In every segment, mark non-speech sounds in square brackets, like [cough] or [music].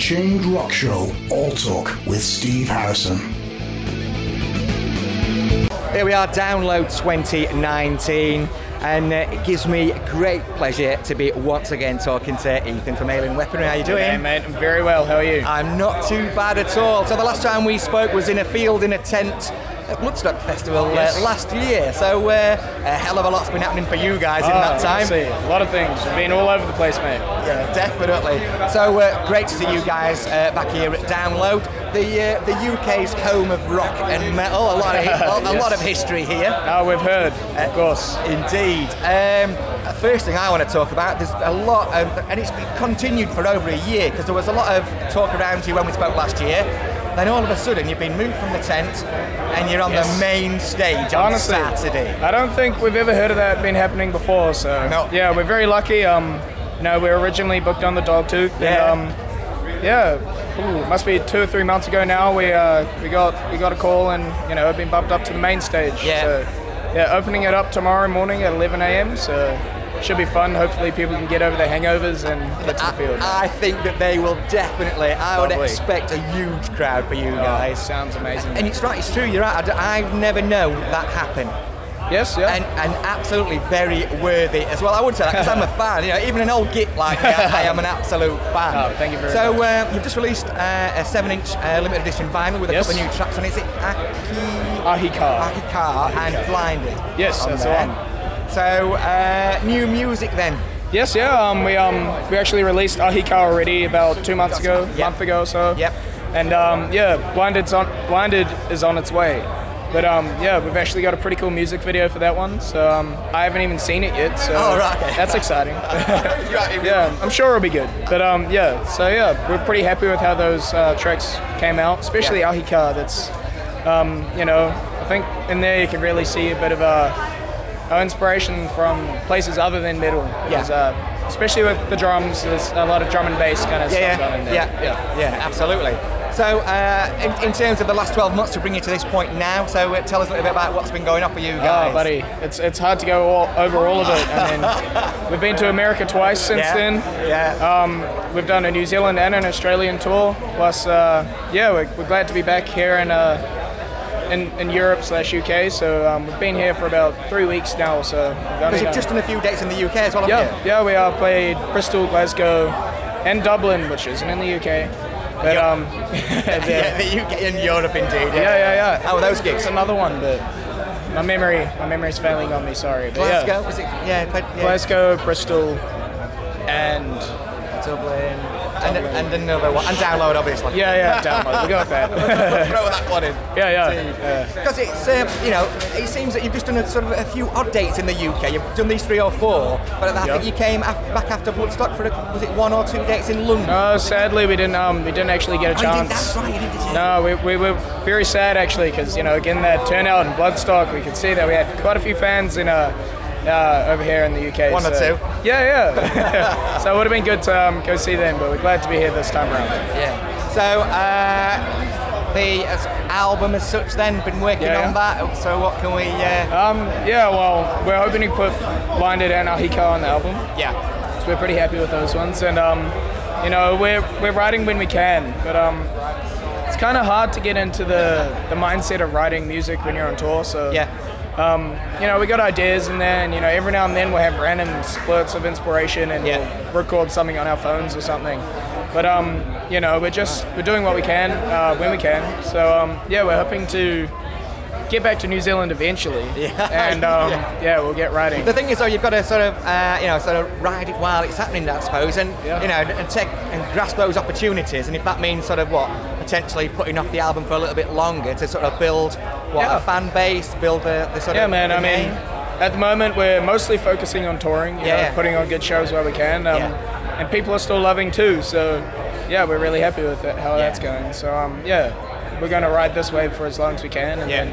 Unchained Rock Show All Talk with Steve Harrison. Here we are, Download 2019, and uh, it gives me great pleasure to be once again talking to Ethan from Alien Weaponry. How are you doing? Hey, mate. I'm very well. How are you? I'm not too bad at all. So the last time we spoke was in a field in a tent at Bloodstock Festival Yes. uh, last year. So uh, a hell of a lot's been happening for you guys in Ah, that time. See, a lot of things. We've been all over the place, mate. Yeah, definitely. So uh, great to see you guys uh, back here at Download, the uh, the UK's home of rock and metal. A lot of [laughs] a, Yes. lot of history here. Oh, we've heard, of course. Indeed. Um, first thing I want to talk about, there's a lot, of, and it's been continued for over a year because there was a lot of talk around you when we spoke last year. Then all of a sudden, you've been moved from the tent and you're on Yes. the main stage on Honestly, Saturday. I don't think we've ever heard of that been happening before. So No. yeah, we're very lucky. Um, you know, we were originally booked on the Dogtooth. Yeah. And, um, yeah. Ooh, must be two or three months ago now. We uh, we got we got a call and you know been bumped up to the main stage. Yeah. So yeah, opening it up tomorrow morning at 11 a.m. So should be fun. Hopefully people can get over their hangovers and get to the field. I, I think that they will definitely. I would expect a huge crowd for you Oh, guys. sounds amazing. And it's right, it's true. You're right. I, have never known that happen, yes, yeah. and and absolutely very worthy as well. I would say that because I'm a [laughs] fan. You know, even an old git like me, I, I am an absolute [laughs] fan. Oh, thank you very so, much. uh, you've just released uh, a seven-inch uh, limited edition vinyl with a Yes. couple of new tracks on it. Is it Aki Ahikar. Akikar and Blinded? Yes, on that's the there. one. So, uh, new music then. Yes, yeah. Um, we um we actually released Ahika already about two months ago, Yep. month ago or so. Yep. And um, yeah, Blinded's on Blinded is on its way. But um, yeah, we've actually got a pretty cool music video for that one. So um, I haven't even seen it yet. So Oh, right. [laughs] that's exciting. [laughs] [laughs] Yeah, I'm sure it'll be good. But um, yeah, so yeah, we're pretty happy with how those uh, tracks came out, especially Yeah. Ahika. That's um, you know, I think in there you can really see a bit of a inspiration from places other than metal. Because, uh, especially with the drums, there's a lot of drum and bass kind of Yeah, stuff done in there. yeah, yeah, yeah, absolutely. So, uh, in, in terms of the last 12 months to bring you to this point now, so uh, tell us a little bit about what's been going on for you guys. Oh, buddy, it's it's hard to go all, over all of it. I mean, [laughs] we've been to America twice since Yeah, then. yeah. Um, we've done a New Zealand and an Australian tour. Plus, uh, yeah, we're, we're glad to be back here in uh, in, in Europe slash UK. So um, we've been here for about three weeks now. So Because you've just done a few dates in the UK as well, yeah, yeah, we uh, played Bristol, Glasgow, and Dublin, which isn't in the UK. But Yeah. um, [laughs] [laughs] you? Yeah, the UK and Europe indeed. yeah, yeah, yeah. How were those gigs? It's another one, but my memory, my memory's failing on me. Sorry, but yeah. Glasgow, was it? Yeah, played, yeah. Glasgow, Bristol, and Dublin, and, and another one, and download obviously. yeah, yeah, download. We got that. [laughs] Throw that in. yeah, yeah, yeah. Because it's, um, you know, it seems that you've just done a, sort of a few odd dates in the UK. You've done these three or four, but I Yeah. think you came af- back after Bloodstock for, a, was it one or two dates in London? No, sadly we didn't. Um, we didn't actually get a Oh, chance. that's right, you did, did you? No, we, we were very sad actually because you know again that turnout in Bloodstock, we could see that we had quite a few fans in uh, uh, over here in the UK. One or so- two? Yeah, yeah. [laughs] so it would have been good to um, go see them, but we're glad to be here this time around. Yeah. So, uh, the album as such then, been working Yeah, on that. So what can we, uh, Um, yeah, well, we're hoping to put Blinded and Ahika on the album. yeah. So we're pretty happy with those ones, and um, you know we're we're writing when we can, but um, it's kind of hard to get into the the mindset of writing music when you're on tour. So Yeah. um, you know we got ideas in there, and you know every now and then we'll have random splurts of inspiration, and Yeah. we'll record something on our phones or something. But um, you know we're just we're doing what we can uh, when we can. So um, yeah, we're hoping to. Get back to New Zealand eventually, [laughs] Yeah. and um, Yeah. yeah, we'll get writing. The thing is, though, you've got to sort of, uh, you know, sort of ride it while it's happening, I suppose, and Yeah. you know, and take and grasp those opportunities. And if that means sort of what, potentially putting off the album for a little bit longer to sort of build what Yeah. a fan base, build the, the sort Yeah, of man. I mean, at the moment we're mostly focusing on touring. You Yeah, know, putting on good shows where we can. Um, Yeah. And people are still loving too. So, yeah, we're really happy with it, how Yeah. that's going. So, um, yeah, we're going to ride this wave for as long as we can, and Yeah. then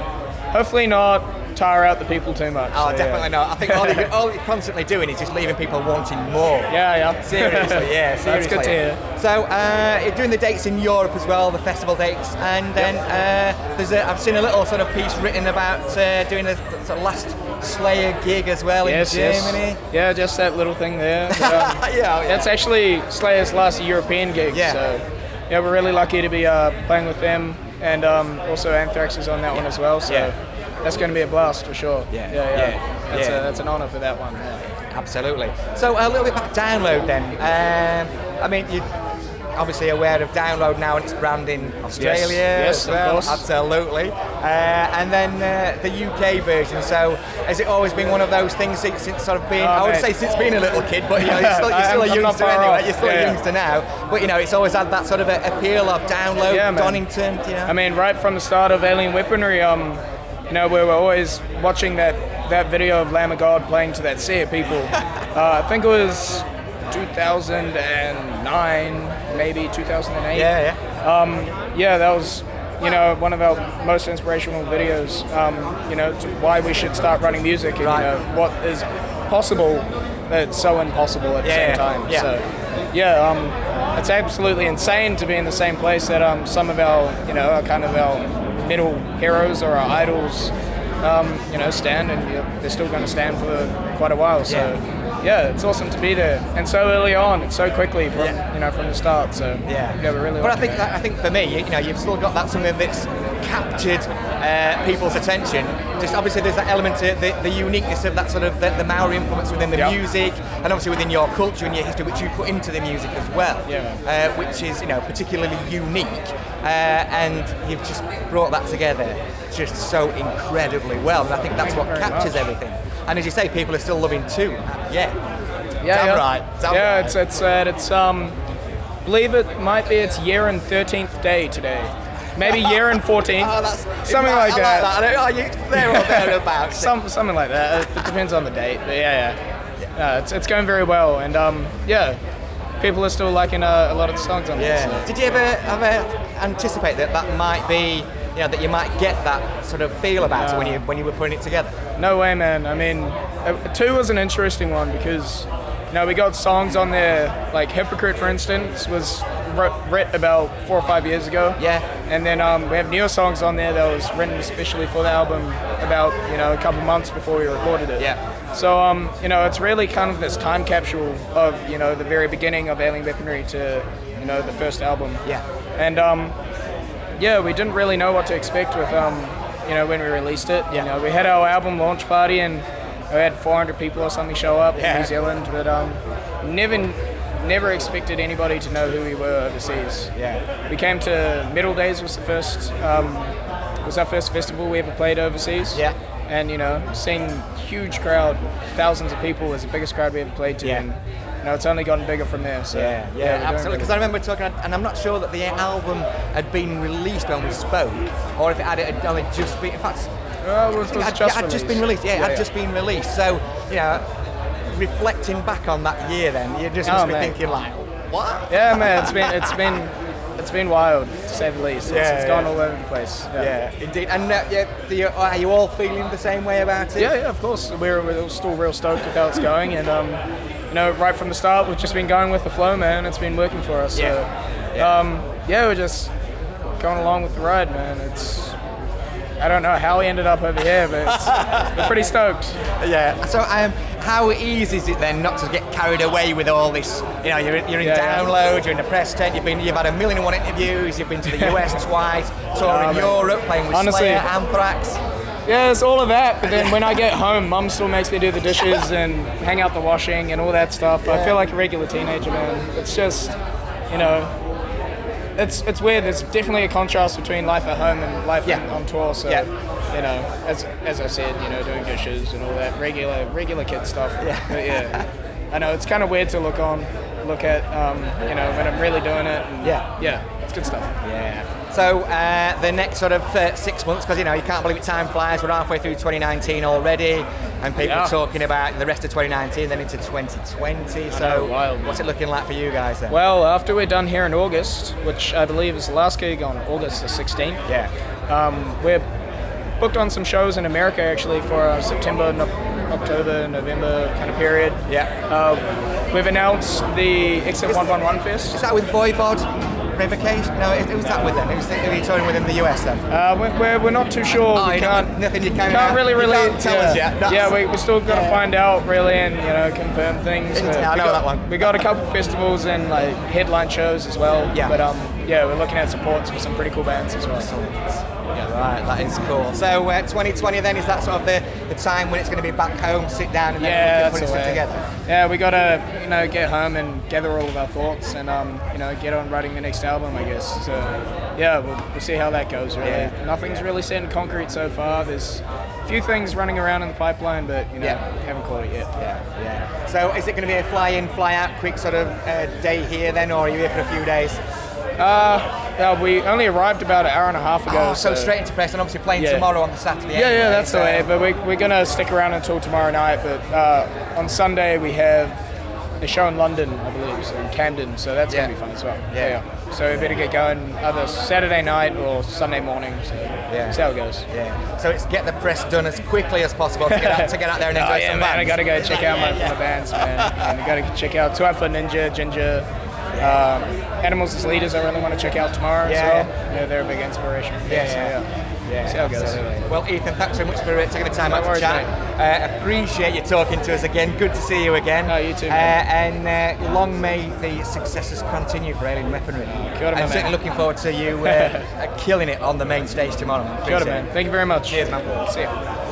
hopefully not tire out the people too much. Oh, So, yeah. definitely not. I think all, you, all you're constantly doing is just leaving people wanting more. Yeah, yeah. Seriously, yeah, seriously. [laughs] That's good to hear. So, uh, you're doing the dates in Europe as well, the festival dates, and then uh, there's a, I've seen a little sort of piece written about uh, doing a sort of last Slayer gig as well Yes, in yes. Germany. Yeah, just that little thing there. But, [laughs] um, yeah, yeah. That's actually Slayer's last European gig. Yeah. So, yeah, we're really lucky to be uh, playing with them, and um, also Anthrax is on that one as well. So Yeah. That's going to be a blast for sure. Yeah, yeah, yeah. yeah, That's, yeah. A, that's an honour for that one. Yeah. Absolutely. So a little bit back download then. Um, I mean, you obviously aware of download now and its brand in Australia Yes, as of course. Absolutely. Uh, and then uh, the UK version. So has it always been one of those things since, since sort of being? Oh, I would mate. say since being a little kid, but you know, [laughs] you're still, you're still a youngster anyway. You're still Yeah, a youngster now. But you know, it's always had that sort of a appeal of download, Yeah. Donington. You know. I mean, right from the start of Alien Weaponry, um, you know, we were always watching that, that video of Lamb of God playing to that sea of people. [laughs] uh, I think it was 2009, maybe 2008. yeah, yeah. Yeah, that was, you know, one of our most inspirational videos. Um, you know, to why we should start running music and Right. you know what is possible that's so impossible at the Yeah, same time. yeah. So, yeah, um, it's absolutely insane to be in the same place that um, some of our, you know, our kind of our middle heroes or our idols, um, you know, stand, and they're still going to stand for quite a while. So. Yeah. Yeah, it's awesome to be there, and so early on, and so quickly from Yeah. you know from the start. So Yeah, yeah, we're really. But I think that, I think for me, you, you know, you've still got that something that's captured uh, people's attention. Just obviously, there's that element to the, the uniqueness of that sort of the, the Maori influence within the Yeah. music, and obviously within your culture and your history, which you put into the music as well. Yeah. Uh, which is you know particularly unique, uh, and you've just brought that together just so incredibly well. And I think that's Thank what captures much. everything. And as you say, people are still loving too. Yeah. Yeah, Damn yeah. right, damn yeah, right. it's it's uh, it's um, believe it might be its year and thirteenth day today, maybe year and 14. Oh, that's something I like that. I don't- oh, you, there thereabouts. Some something like that. It, depends on the date, but yeah, yeah. Uh, it's, it's going very well, and um, yeah, people are still liking uh, a lot of the songs on Yeah. there. so- Did you ever ever anticipate that that might be, you know, that you might get that sort of feel about it when you when you were putting it together? No way, man. I mean, uh, Tū was an interesting one because, you know, we got songs on there, like Hypocrite, for instance, was writ about four or five years ago. Yeah. And then um, we have newer songs on there that was written especially for the album about, you know, a couple months before we recorded it. Yeah. So, um, you know, it's really kind of this time capsule of, you know, the very beginning of Alien Weaponry to, you know, the first album. Yeah. And um, yeah, we didn't really know what to expect with um, you know, when we released it. Yeah. You know, we had our album launch party and we had 400 people or something show up Yeah. in New Zealand, but um, never, never expected anybody to know who we were overseas. Yeah. We came to Metal Days was the first, um, was our first festival we ever played overseas. Yeah. And you know, seeing huge crowd, thousands of people was the biggest crowd we ever played to. Yeah. And, you know, it's only gotten bigger from there. So Yeah, yeah, doing absolutely. really Because I remember talking, and I'm not sure that the album had been released when we spoke, or if it had, it had only just been. In fact, Well, it was, was it had, just just been released. Yeah, it had just been released. So, you know, reflecting back on that year, then you just must Oh, be man. thinking like, what? Yeah, man, it's been it's been it's been wild to say the least. It's, Yeah, it's gone yeah. all over the place. Yeah, yeah indeed. And uh, yeah, you, are you all feeling the same way about it? Yeah, yeah, of course. We're, we're still real stoked with how it's going, and um, you know, right from the start, we've just been going with the flow, man. It's been working for us. Yeah. So, Yeah. Um, yeah, we're just going along with the ride, man. It's I don't know how we ended up over here, but it's, we're pretty stoked. [laughs] Yeah. So, I am. um, how easy is it then not to get carried away with all this? You know, you're, you're in Yeah, yeah. download, you're in the press tent, you've been, you've had a million and one interviews, you've been to the [laughs] US twice, touring man. Europe, playing with Honestly. Slayer, Anthrax. Yeah, it's all of that. But then when I get home, mum still makes me do the dishes and hang out the washing and all that stuff. I feel like a regular teenager, man. It's just, you know, it's it's weird. There's definitely a contrast between life at home and life Yeah. on, tour. So, Yeah. you know, as as I said, you know, doing dishes and all that regular regular kid stuff. Yeah. But yeah, I know it's kind of weird to look on, look at, um, you know, when I'm really doing it. And Yeah. Yeah, good stuff. Yeah. So uh, the next sort of uh, six months, because you know you can't believe it, time flies. We're halfway through 2019 already, and people Yeah. are talking about the rest of 2019, then into 2020. So know, wild, what's it looking like for you guys then? Well, after we're done here in August, which I believe is the last gig on August the 16th. yeah. Um, we're booked on some shows in America actually for uh, September, no- October, November kind of period. Yeah. Uh, we've announced the Exit 111 Is Fest. that with Voivod? Revocation? No, it, was that with then? Who's, the, who are touring with in the US then? Uh, we're, we're, we're not too sure. Oh, we can't, nothing you can- can't really really can't tell yeah. us yet. That's- Yeah, we, we still got to Yeah. find out really and you know confirm things. Yeah, I we know got, that one. We got a couple festivals and like headline shows as well. Yeah. But um, yeah, we're looking at supports for some pretty cool bands as well. Right, that is cool. So uh, 2020 then is that sort of the, the time when it's going to be back home, sit down and then Yeah, look at that's putting the stuff way. together. Yeah, we gotta you know get home and gather all of our thoughts and um, you know get on writing the next album, I guess. So yeah, we'll, we'll see how that goes. Really, Yeah. nothing's really set in concrete so far. There's a few things running around in the pipeline, but you know Yeah. haven't caught it yet. Yeah, yeah. So is it going to be a fly in, fly out, quick sort of uh, day here then, or are you here for a few days? Uh, yeah, we only arrived about an hour and a half ago. Oh, so straight into press and obviously playing Yeah. tomorrow on the Saturday. Yeah, anyway, yeah, that's the way. But we, we're gonna stick around until tomorrow night. But uh, on Sunday we have a show in London, I believe, so in Camden. So that's Yeah. gonna be fun as well. Yeah. So we better get going either Saturday night or Sunday morning. So Yeah. see how it goes. Yeah. So it's get the press done as quickly as possible to get out, to get out there and [laughs] enjoy Oh, yeah, some man, I bands. gotta go check out my, [laughs] my bands, man. And I gotta check out 12 Foot Ninja, Ginger, um, Animals as Leaders. I really want to check out tomorrow Yeah, as well. Yeah, they're a big inspiration for me. Yeah, so, yeah. yeah. Yeah, See how it goes. absolutely. Well, Ethan, thanks very much for uh, taking the time No out to chat. Uh, appreciate you talking to us again. Good to see you again. Oh, you too, Uh, and uh, long may the successes continue for Alien Weaponry. Kia ora, I'm certainly looking forward to you uh, [laughs] killing it on the main stage tomorrow. Kia ora, man. Thank you very much. Cheers, man. See ya.